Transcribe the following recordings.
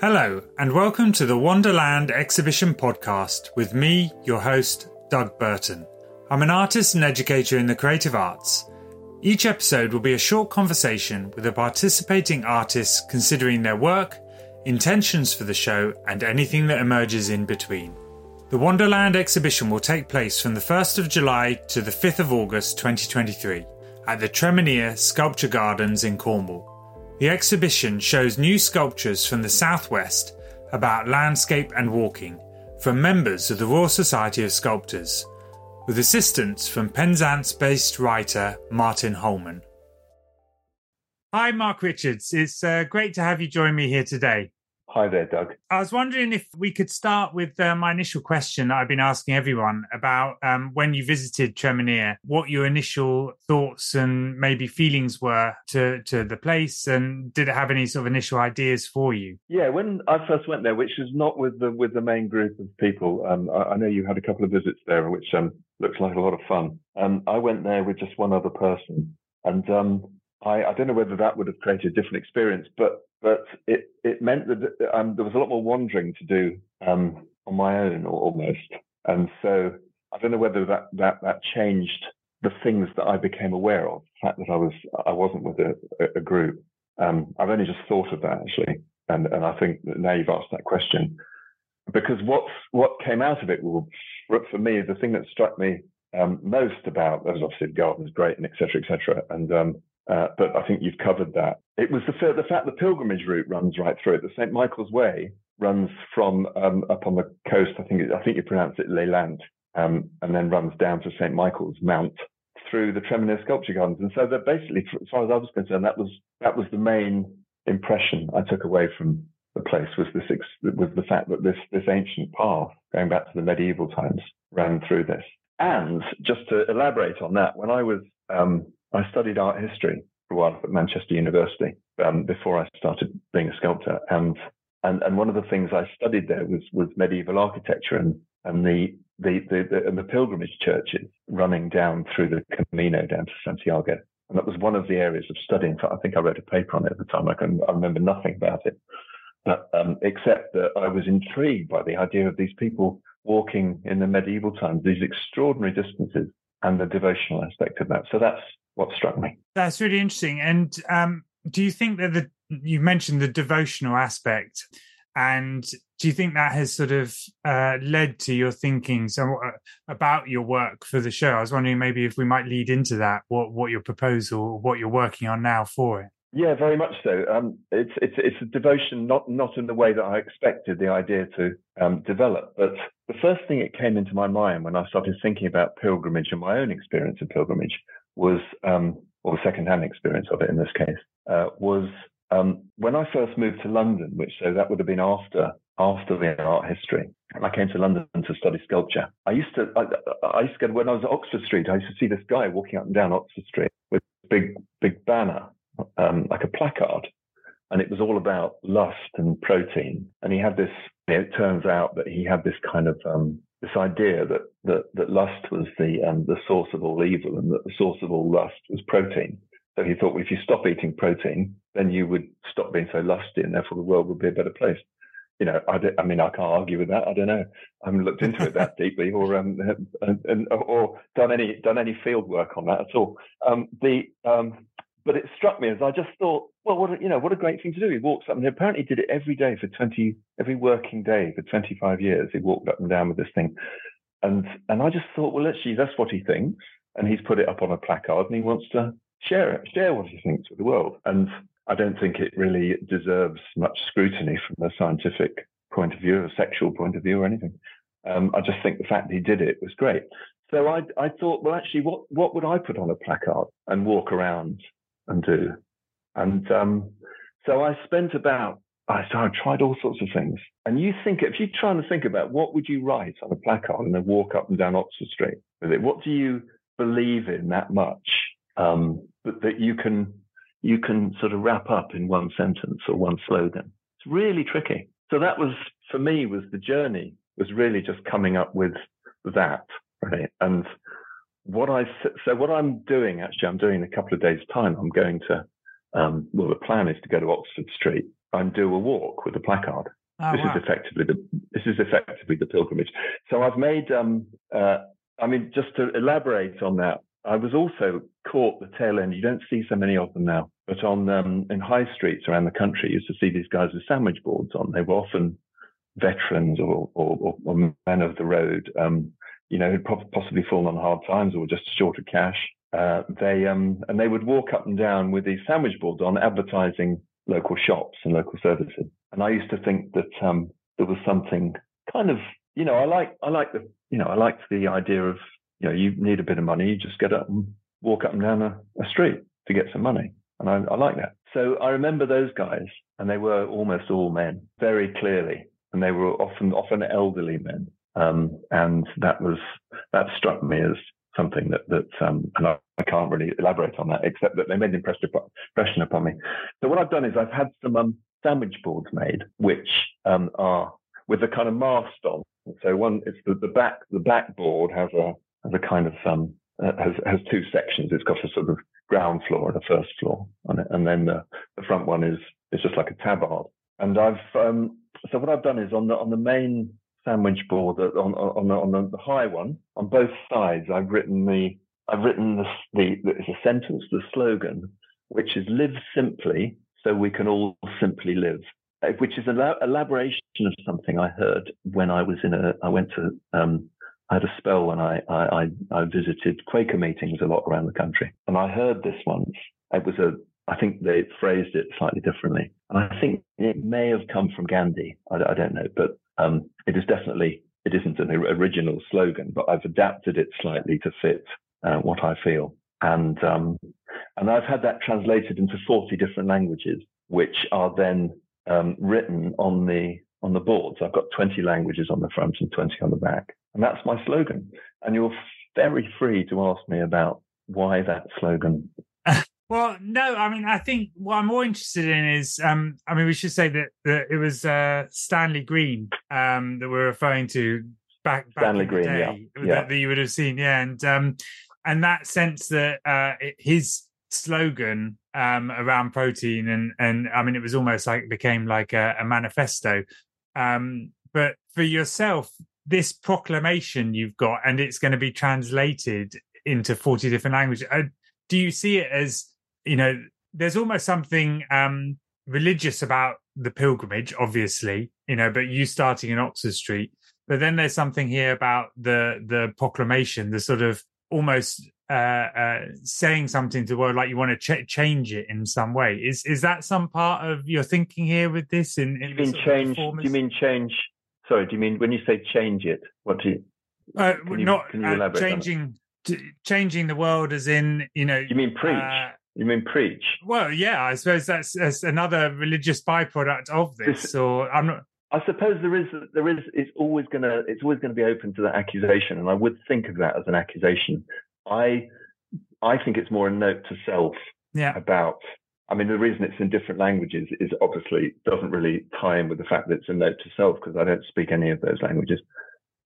Hello, and welcome to the Wander_Land Exhibition Podcast with me, your host, Doug Burton. I'm an artist and educator in the creative arts. Each episode will be a short conversation with a participating artist considering their work, intentions for the show, and anything that emerges in between. The Wander_Land exhibition will take place from the 1st of July to the 5th of August 2023 at the Tremenheere Sculpture Gardens in Cornwall. The exhibition shows new sculptures from the southwest about landscape and walking from members of the Royal Society of Sculptors, with assistance from Penzance based writer Martin Holman. Hi, Mark Richards. It's uh, great to have you join me here today. Hi there, Doug. I was wondering if we could start with uh, my initial question that I've been asking everyone about um, when you visited Tremenheere, what your initial thoughts and maybe feelings were to, to the place, and did it have any sort of initial ideas for you? Yeah, when I first went there, which was not with the with the main group of people, um, I, I, know you had a couple of visits there, which um, looks like a lot of fun. Um, I went there with just one other person, and um, I, I don't know whether that would have created a different experience, but but it it meant that um, there was a lot more wandering to do um, on my own, almost. And so I don't know whether that that that changed the things that I became aware of. The fact that I was I wasn't with a, a group. Um, I've only just thought of that actually, and and I think that now you've asked that question because what's what came out of it well, for me the thing that struck me um, most about was obviously the garden is great and etc etc and um, uh, but I think you've covered that. It was the, the fact the pilgrimage route runs right through it. The St. Michael's Way runs from um, up on the coast. I think I think you pronounce it Lelant, um, and then runs down to St. Michael's Mount through the Tremenheere Sculpture Gardens. And so that basically, as far as I was concerned, that was that was the main impression I took away from the place was this was the fact that this this ancient path going back to the medieval times ran through this. And just to elaborate on that, when I was um, I studied art history for a while at Manchester University um, before I started being a sculptor, and and and one of the things I studied there was was medieval architecture and and the the the, the and the pilgrimage churches running down through the Camino down to Santiago, and that was one of the areas of study. In fact, I think I wrote a paper on it at the time. I can I remember nothing about it, but um, except that I was intrigued by the idea of these people walking in the medieval times these extraordinary distances and the devotional aspect of that. So that's what struck me. That's really interesting. And um, do you think that the you mentioned the devotional aspect, and do you think that has sort of uh, led to your thinking so, uh, about your work for the show? I was wondering maybe if we might lead into that, what what your proposal, what you're working on now for it. Yeah, very much so. Um, it's it's it's a devotion, not not in the way that I expected the idea to um, develop. But the first thing that came into my mind when I started thinking about pilgrimage and my own experience of pilgrimage was, um, or the second-hand experience of it in this case, uh, was um, when I first moved to London, which so that would have been after after the art history. And I came to London to study sculpture. I used to, I, I used to when I was at Oxford Street, I used to see this guy walking up and down Oxford Street with big, big banner, um, like a placard. And it was all about lust and protein. And he had this, it turns out that he had this kind of um, this idea that that, that lust was the um, the source of all evil and that the source of all lust was protein. So he thought, well, if you stop eating protein, then you would stop being so lusty, and therefore the world would be a better place. You know, I, I mean, I can't argue with that. I don't know. I haven't looked into it that deeply, or um, and, and, or done any done any field work on that at all. Um, the um, but it struck me as I just thought, well, what a, you know, what a great thing to do. He walks up and he apparently did it every day for 20, every working day for 25 years. He walked up and down with this thing. And, and I just thought, well, actually, that's what he thinks. And he's put it up on a placard and he wants to share it, share what he thinks with the world. And I don't think it really deserves much scrutiny from a scientific point of view, or a sexual point of view or anything. Um, I just think the fact that he did it was great. So I, I thought, well, actually, what, what would I put on a placard and walk around and do. And um, so I spent about, I, I tried all sorts of things. And you think, if you're trying to think about what would you write on a placard and then walk up and down Oxford Street with it, what do you believe in that much um, that, that you can you can sort of wrap up in one sentence or one slogan? It's really tricky. So that was for me was the journey was really just coming up with that, right? And what I so what I'm doing actually, I'm doing in a couple of days' time. I'm going to um, well, the plan is to go to Oxford Street and do a walk with a placard. Oh, this wow. is effectively the this is effectively the pilgrimage. So I've made um, uh, I mean just to elaborate on that, I was also caught the tail end. You don't see so many of them now, but on um, in high streets around the country, you used to see these guys with sandwich boards on. They were often veterans or, or, or men of the road, um, you know, who'd possibly fallen on hard times or just short of cash. Uh, they um, and they would walk up and down with these sandwich boards on, advertising local shops and local services. And I used to think that um, there was something kind of, you know, I like I like the, you know, I liked the idea of, you know, you need a bit of money, you just get up and walk up and down a, a street to get some money, and I, I like that. So I remember those guys, and they were almost all men, very clearly, and they were often often elderly men. Um, and that was that struck me as something that that um, and I, I, can't really elaborate on that except that they made an impression, upon me. So what I've done is I've had some um, sandwich boards made, which um, are with a kind of mast on. So one, it's the, the back the back board has a has a kind of um has has two sections. It's got a sort of ground floor and a first floor on it, and then the, the front one is is just like a tabard. And I've um, so what I've done is on the on the main sandwich board on on, on the high one on both sides. I've written the I've written the, the, it's a sentence, the slogan, which is "Live simply, so we can all simply live," uh, which is an elaboration of something I heard when I was in a I went to um, I had a spell when I, I I visited Quaker meetings a lot around the country, and I heard this once. It was a I think they phrased it slightly differently. And I think it may have come from Gandhi. I, I don't know, but um, it is definitely, it isn't an original slogan, but I've adapted it slightly to fit uh, what I feel. And, um, and I've had that translated into 40 different languages, which are then um, written on the, on the boards. I've got 20 languages on the front and 20 on the back. And that's my slogan. And you're very free to ask me about why that slogan well, no, I mean, I think what I'm more interested in is, um, I mean, we should say that, that it was uh, Stanley Green um, that we're referring to back, back Stanley Green, day yeah. that, yeah. that, you would have seen, yeah, and um, and that sense that uh, it, his slogan um, around protein and and I mean, it was almost like it became like a, a manifesto. Um, but for yourself, this proclamation you've got, and it's going to be translated into 40 different languages. Uh, do you see it as you know, there's almost something um, religious about the pilgrimage, obviously, you know, but you starting in Oxford Street. But then there's something here about the the proclamation, the sort of almost uh, uh, saying something to the world, like you want to ch- change it in some way. Is is that some part of your thinking here with this? In, in you mean change? Do you mean change? Sorry, do you mean when you say change it? What do you? Uh, you not you uh, changing, changing the world, as in you know. You mean preach? Uh, you mean preach? Well, yeah, I suppose that's, that's another religious byproduct of this. Or I'm not. I suppose there is there is it's always gonna it's always gonna be open to that accusation, and I would think of that as an accusation. I I think it's more a note to self yeah. about. I mean, the reason it's in different languages is obviously doesn't really tie in with the fact that it's a note to self because I don't speak any of those languages.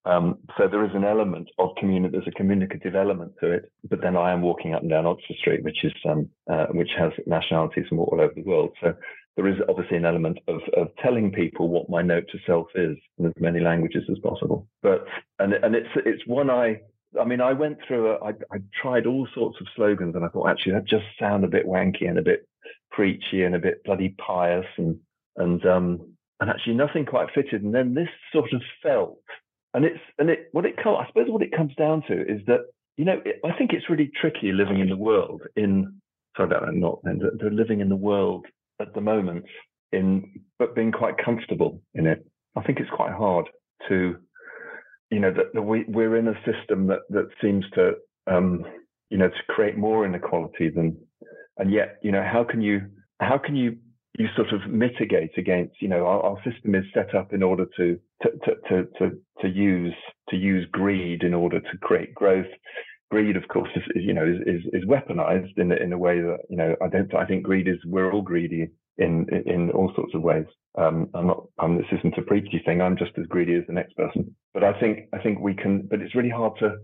Um, so there is an element of community. There's a communicative element to it. But then I am walking up and down Oxford Street, which is um, uh, which has nationalities from all over the world. So there is obviously an element of, of telling people what my note to self is in as many languages as possible. But and and it's it's one I. I mean, I went through. A, I, I tried all sorts of slogans, and I thought actually that just sound a bit wanky and a bit preachy and a bit bloody pious, and and um and actually nothing quite fitted. And then this sort of felt and it's and it what it I suppose what it comes down to is that you know it, I think it's really tricky living in the world in sorry about that not then, the living in the world at the moment in but being quite comfortable in it. I think it's quite hard to you know that, that we we're in a system that that seems to um, you know to create more inequality than and yet you know how can you how can you you sort of mitigate against, you know, our, our system is set up in order to, to, to, to, to, use, to use greed in order to create growth. Greed, of course, is, you know, is, is, is weaponized in, in a way that, you know, I don't, I think greed is, we're all greedy in, in all sorts of ways. Um, I'm not, this isn't a preachy thing. I'm just as greedy as the next person. But I think, I think we can, but it's really hard to,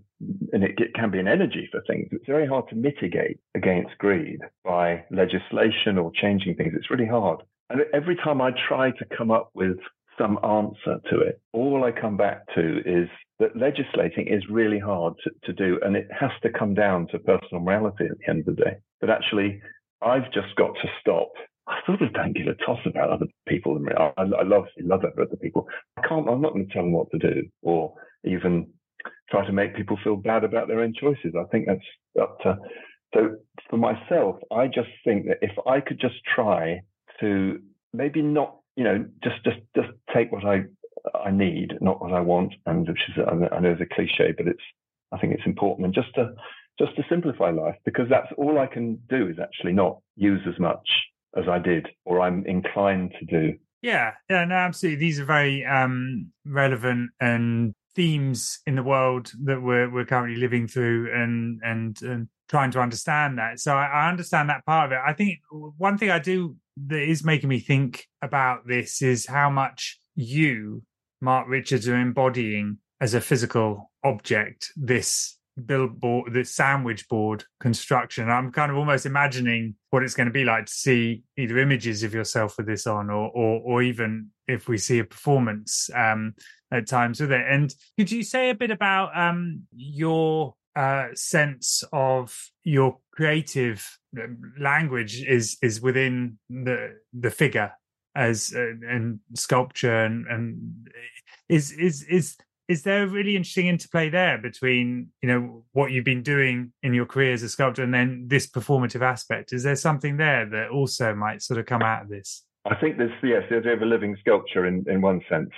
and it, it can be an energy for things. It's very hard to mitigate against greed by legislation or changing things. It's really hard. and every time I try to come up with some answer to it, all I come back to is that legislating is really hard to, to do, and it has to come down to personal morality at the end of the day. But actually, I've just got to stop. I sort of don't give a toss about other people. I, I love, love other people. I can't. I'm not going to tell them what to do, or even try to make people feel bad about their own choices. I think that's up to. So for myself, I just think that if I could just try to maybe not, you know, just just just take what I I need, not what I want, and which is I know it's a cliche, but it's I think it's important, and just to just to simplify life because that's all I can do is actually not use as much as I did or I'm inclined to do. Yeah, yeah, no, absolutely. These are very um, relevant and themes in the world that we're we're currently living through, and and, and trying to understand that. So I, I understand that part of it. I think one thing I do that is making me think about this is how much you, Mark Richards, are embodying as a physical object this billboard, the sandwich board construction. I'm kind of almost imagining what it's going to be like to see either images of yourself with this on, or or, or even if we see a performance um, at times with it. And could you say a bit about um, your uh, sense of your creative um, language is is within the the figure as uh, and sculpture and, and is is is is there a really interesting interplay there between you know what you've been doing in your career as a sculptor and then this performative aspect? Is there something there that also might sort of come out of this? I think there's yes the idea of a living sculpture in in one sense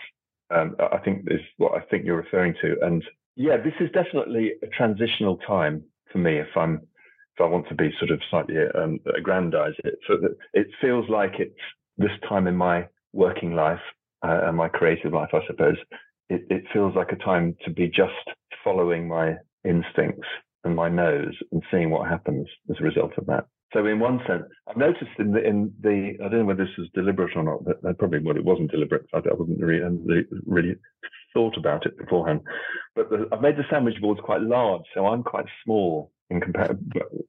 um, i think is what i think you're referring to. And yeah this is definitely a transitional time for me if i'm if i want to be sort of slightly um, aggrandize it so that it feels like it's this time in my working life uh, and my creative life i suppose it, it feels like a time to be just following my instincts and my nose and seeing what happens as a result of that. So in one sense, I've noticed in the, in the I don't know whether this was deliberate or not, but probably well, it wasn't deliberate. I, I wasn't really, really thought about it beforehand. But the, I've made the sandwich boards quite large, so I'm quite small in compare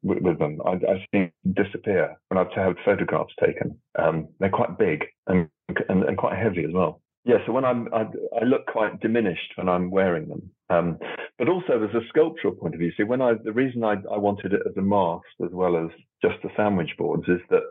with, them. I, I seem disappear when I've had photographs taken. Um, they're quite big and, and, and quite heavy as well. Yeah, so when I'm, I, I, look quite diminished when I'm wearing them. Um, but also as a sculptural point of view, see, when I, the reason I, I wanted it as a mask as well as just the sandwich boards is that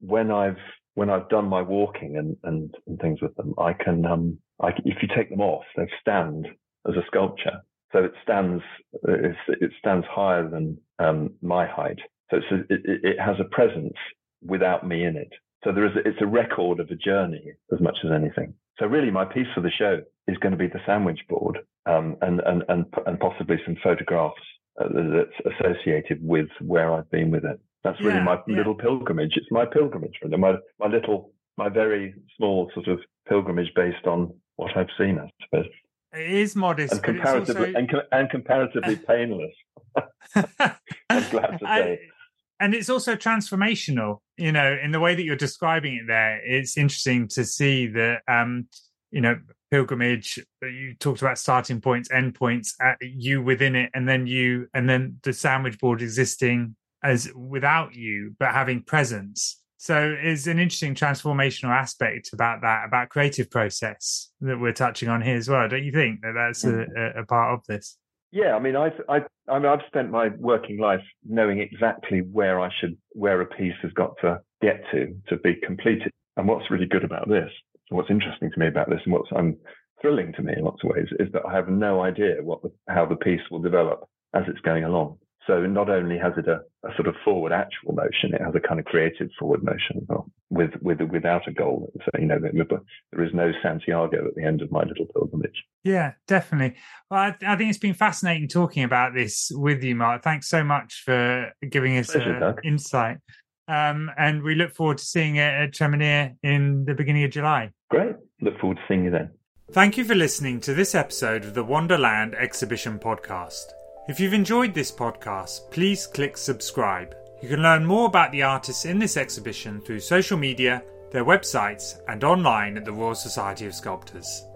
when I've, when I've done my walking and, and, and things with them, I can, um, I, if you take them off, they stand as a sculpture. So it stands, it stands higher than um, my height. So a, it, it has a presence without me in it. So there is, a, it's a record of a journey as much as anything. So really, my piece for the show is going to be the sandwich board um, and, and, and, and possibly some photographs uh, that's associated with where I've been with it. That's really yeah, my yeah. little pilgrimage. It's my pilgrimage, my, my little, my very small sort of pilgrimage based on what I've seen, I suppose. It is modest, and comparatively, also... and, and, comparatively painless. I'm glad to say and it's also transformational you know in the way that you're describing it there. It's interesting to see that um you know pilgrimage you talked about starting points end points uh, you within it and then you and then the sandwich board existing as without you but having presence. So it's an interesting transformational aspect about that about creative process that we're touching on here as well don't you think? That that's a, a part of this yeah, I mean, I've I, I mean, I've spent my working life knowing exactly where I should, where a piece has got to get to to be completed. And what's really good about this, what's interesting to me about this, and what's um, thrilling to me in lots of ways, is that I have no idea what the, how the piece will develop as it's going along. So not only has it a, a, sort of forward actual motion, it has a kind of creative forward motion as well, with with without a goal. So you know there is no Santiago at the end of my little pilgrimage. Yeah, definitely. Well, I, I think it's been fascinating talking about this with you, Mark. Thanks so much for giving us Pleasure, uh, insight. Um, and we look forward to seeing it at Tremenheere in the beginning of July. Great. Look forward to seeing you then. Thank you for listening to this episode of the Wander_Land Exhibition Podcast. If you've enjoyed this podcast, please click subscribe. You can learn more about the artists in this exhibition through social media, their websites, and online at the Royal Society of Sculptors.